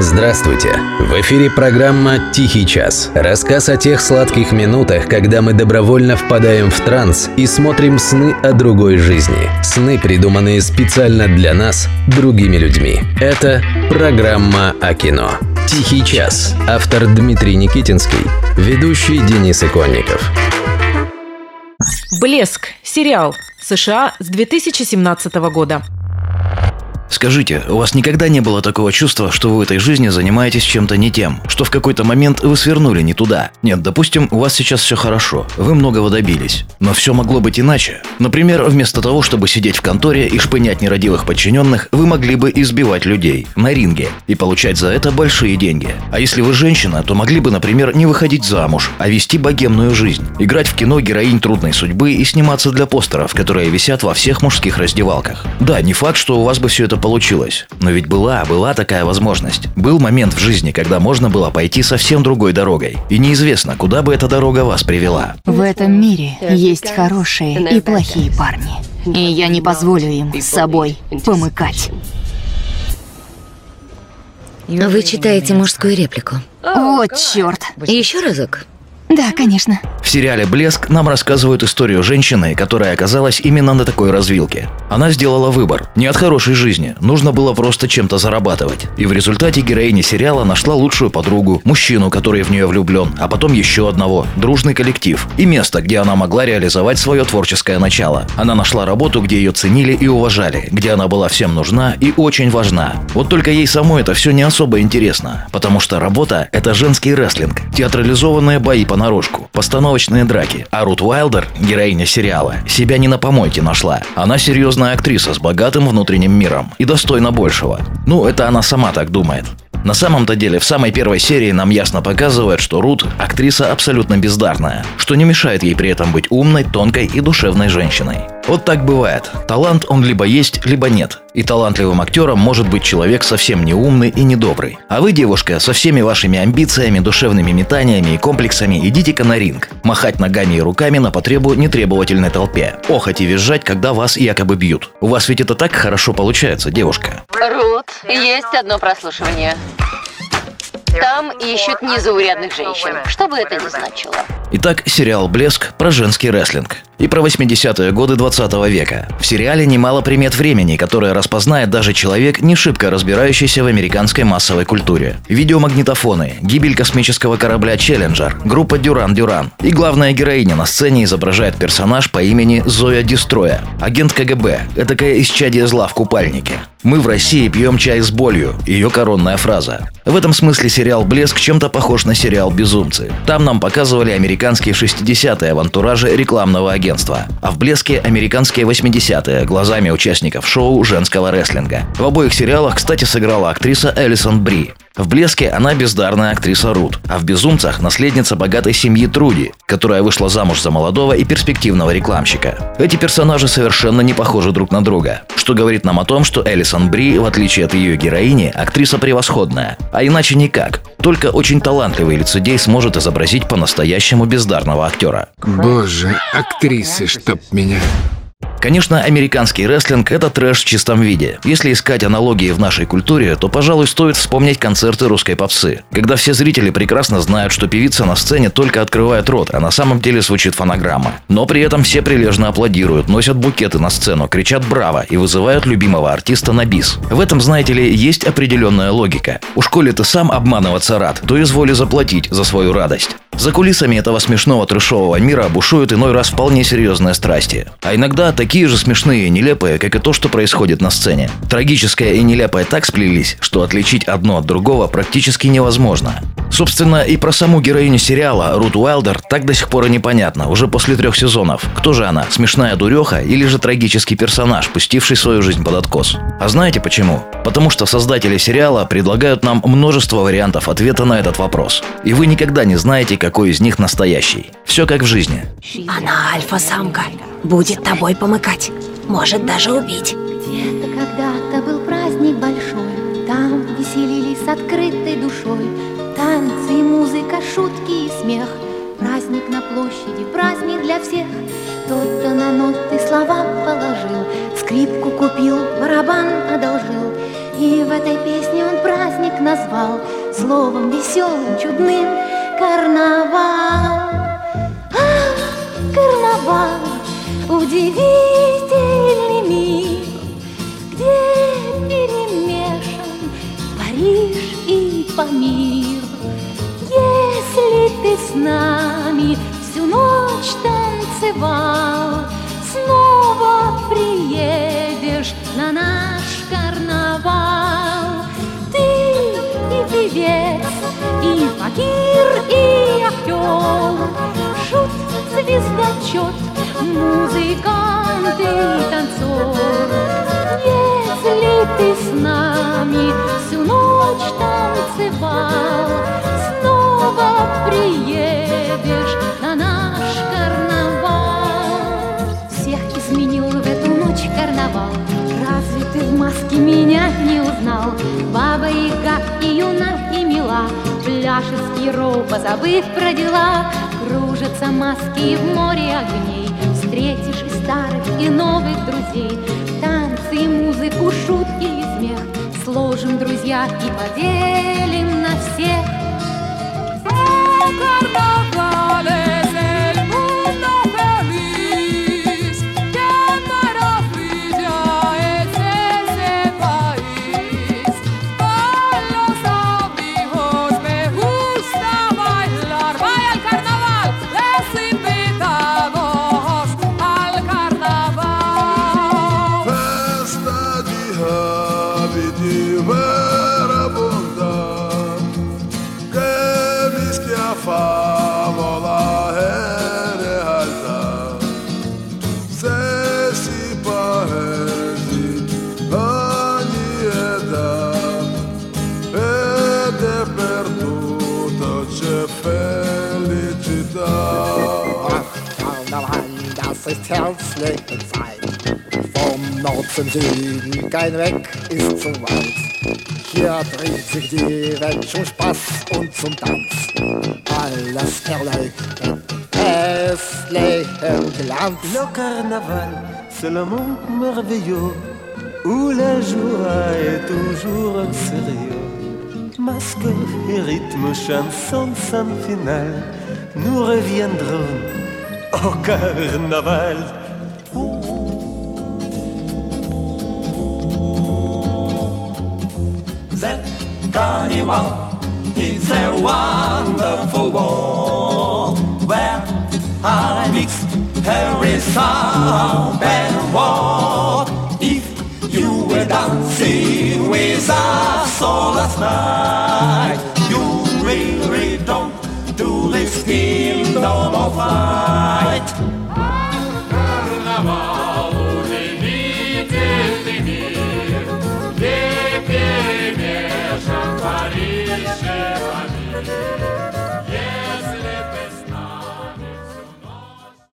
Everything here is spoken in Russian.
Здравствуйте! В эфире программа «Тихий час». Рассказ о тех сладких минутах, когда мы добровольно впадаем в транс и смотрим сны о другой жизни. Сны, придуманные специально для нас, другими людьми. Это программа о кино. «Тихий час». Автор Дмитрий Никитинский. Ведущий Денис Иконников. «Блеск» – сериал. США с 2017 года. Скажите, у вас никогда не было такого чувства, что вы в этой жизни занимаетесь чем-то не тем, что в какой-то момент вы свернули не туда? Нет, допустим, у вас сейчас все хорошо, вы многого добились, но все могло быть иначе. Например, вместо того, чтобы сидеть в конторе и шпынять нерадивых подчиненных, вы могли бы избивать людей на ринге и получать за это большие деньги. А если вы женщина, то могли бы, например, не выходить замуж, а вести богемную жизнь, играть в кино героинь трудной судьбы и сниматься для постеров, которые висят во всех мужских раздевалках. Да, не факт, что у вас бы все это получилось. Но ведь была, была такая возможность. Был момент в жизни, когда можно было пойти совсем другой дорогой. И неизвестно, куда бы эта дорога вас привела. В этом мире есть хорошие и плохие парни. И я не позволю им с собой помыкать. Вы читаете мужскую реплику. Вот черт. Еще разок. Да, конечно. В сериале «Блеск» нам рассказывают историю женщины, которая оказалась именно на такой развилке. Она сделала выбор. Не от хорошей жизни. Нужно было просто чем-то зарабатывать. И в результате героиня сериала нашла лучшую подругу, мужчину, который в нее влюблен, а потом еще одного, дружный коллектив и место, где она могла реализовать свое творческое начало. Она нашла работу, где ее ценили и уважали, где она была всем нужна и очень важна. Вот только ей самой это все не особо интересно, потому что работа – это женский рестлинг, театрализованные бои по понарошку, постановочные драки. А Рут Уайлдер, героиня сериала, себя не на помойке нашла. Она серьезная актриса с богатым внутренним миром и достойна большего. Ну, это она сама так думает. На самом-то деле, в самой первой серии нам ясно показывают, что Рут – актриса абсолютно бездарная, что не мешает ей при этом быть умной, тонкой и душевной женщиной. Вот так бывает. Талант он либо есть, либо нет. И талантливым актером может быть человек совсем не умный и недобрый. А вы, девушка, со всеми вашими амбициями, душевными метаниями и комплексами идите-ка на ринг. Махать ногами и руками на потребу нетребовательной толпе. Охоть и визжать, когда вас якобы бьют. У вас ведь это так хорошо получается, девушка. Рут, есть одно прослушивание. Там ищут незаурядных женщин. Что бы это ни значило. Итак, сериал «Блеск» про женский рестлинг и про 80-е годы 20 века. В сериале немало примет времени, которые распознает даже человек, не шибко разбирающийся в американской массовой культуре. Видеомагнитофоны, гибель космического корабля «Челленджер», группа «Дюран-Дюран». И главная героиня на сцене изображает персонаж по имени Зоя Дестроя, агент КГБ, этакое исчадие зла в купальнике. «Мы в России пьем чай с болью» – ее коронная фраза. В этом смысле сериал «Блеск» чем-то похож на сериал «Безумцы». Там нам показывали американские 60-е в антураже рекламного агентства, а в «Блеске» американские 80-е глазами участников шоу женского рестлинга. В обоих сериалах, кстати, сыграла актриса Элисон Бри. В «Блеске» она бездарная актриса Рут, а в «Безумцах» наследница богатой семьи Труди, которая вышла замуж за молодого и перспективного рекламщика. Эти персонажи совершенно не похожи друг на друга, что говорит нам о том, что Элисон Бри, в отличие от ее героини, актриса превосходная. А иначе никак. Только очень талантливый лицедей сможет изобразить по-настоящему бездарного актера. Боже, актрисы, чтоб меня. Конечно, американский рестлинг – это трэш в чистом виде. Если искать аналогии в нашей культуре, то, пожалуй, стоит вспомнить концерты русской попсы, когда все зрители прекрасно знают, что певица на сцене только открывает рот, а на самом деле звучит фонограмма. Но при этом все прилежно аплодируют, носят букеты на сцену, кричат «Браво!» и вызывают любимого артиста на бис. В этом, знаете ли, есть определенная логика. Уж коли ты сам обманываться рад, то изволи заплатить за свою радость. За кулисами этого смешного трешового мира бушуют иной раз вполне серьезные страсти. А иногда такие же смешные и нелепые, как и то, что происходит на сцене. Трагическое и нелепое так сплелись, что отличить одно от другого практически невозможно. Собственно, и про саму героиню сериала Рут Уайлдер так до сих пор и непонятно, уже после трех сезонов. Кто же она, смешная дуреха или же трагический персонаж, пустивший свою жизнь под откос? А знаете почему? Потому что создатели сериала предлагают нам множество вариантов ответа на этот вопрос. И вы никогда не знаете, какой из них настоящий. Все как в жизни. Она альфа-самка. Будет тобой помыкать. Может даже убить. Где-то когда-то был праздник большой, Там веселились с открытой душой, Танцы музыка, шутки и смех, Праздник на площади, праздник для всех. Кто-то на ноты слова положил, Скрипку купил, барабан одолжил, И в этой песне он праздник назвал. Словом веселым, чудным. Карнавал. Ах, карнавал, удивительный мир Где перемешан Париж и Памир. Если ты с нами всю ночь танцевал Снова приедешь на наш карнавал. Ты и певец, и факир, и актер Шут, звездочет, музыкант и танцор. Если ты с нами всю ночь танцевал Снова приедешь на наш карнавал. Всех изменил в эту ночь карнавал. Разве ты в маске меня не узнал? Баба Яга и юна и мила. Пляшет с позабыв про дела. Кружатся маски в море огней Встретишь и старых, и новых друзей. Танцы, и музыку, шутки и смех Сложим, друзья, и поделим на всех safa vola her e halda Sesi paherdi hanieda E te perduto c'è felicità Das ist herzlich sein. Vom Nord zum Süden, kein Weg ist zu weit. Hier dreht sich die Welt zum Spaß und zum Tanz. Alles erleichtert, es leben Glanz. Le carnaval, c'est le monde merveilleux où la joie est toujours sérieux. Masque et rythme, chanson sans finale, nous reviendrons au carnaval. That carnival is a wonderful world where I mix every sound and walk. If you were dancing with us all last night, you really don't do this kingdom of light.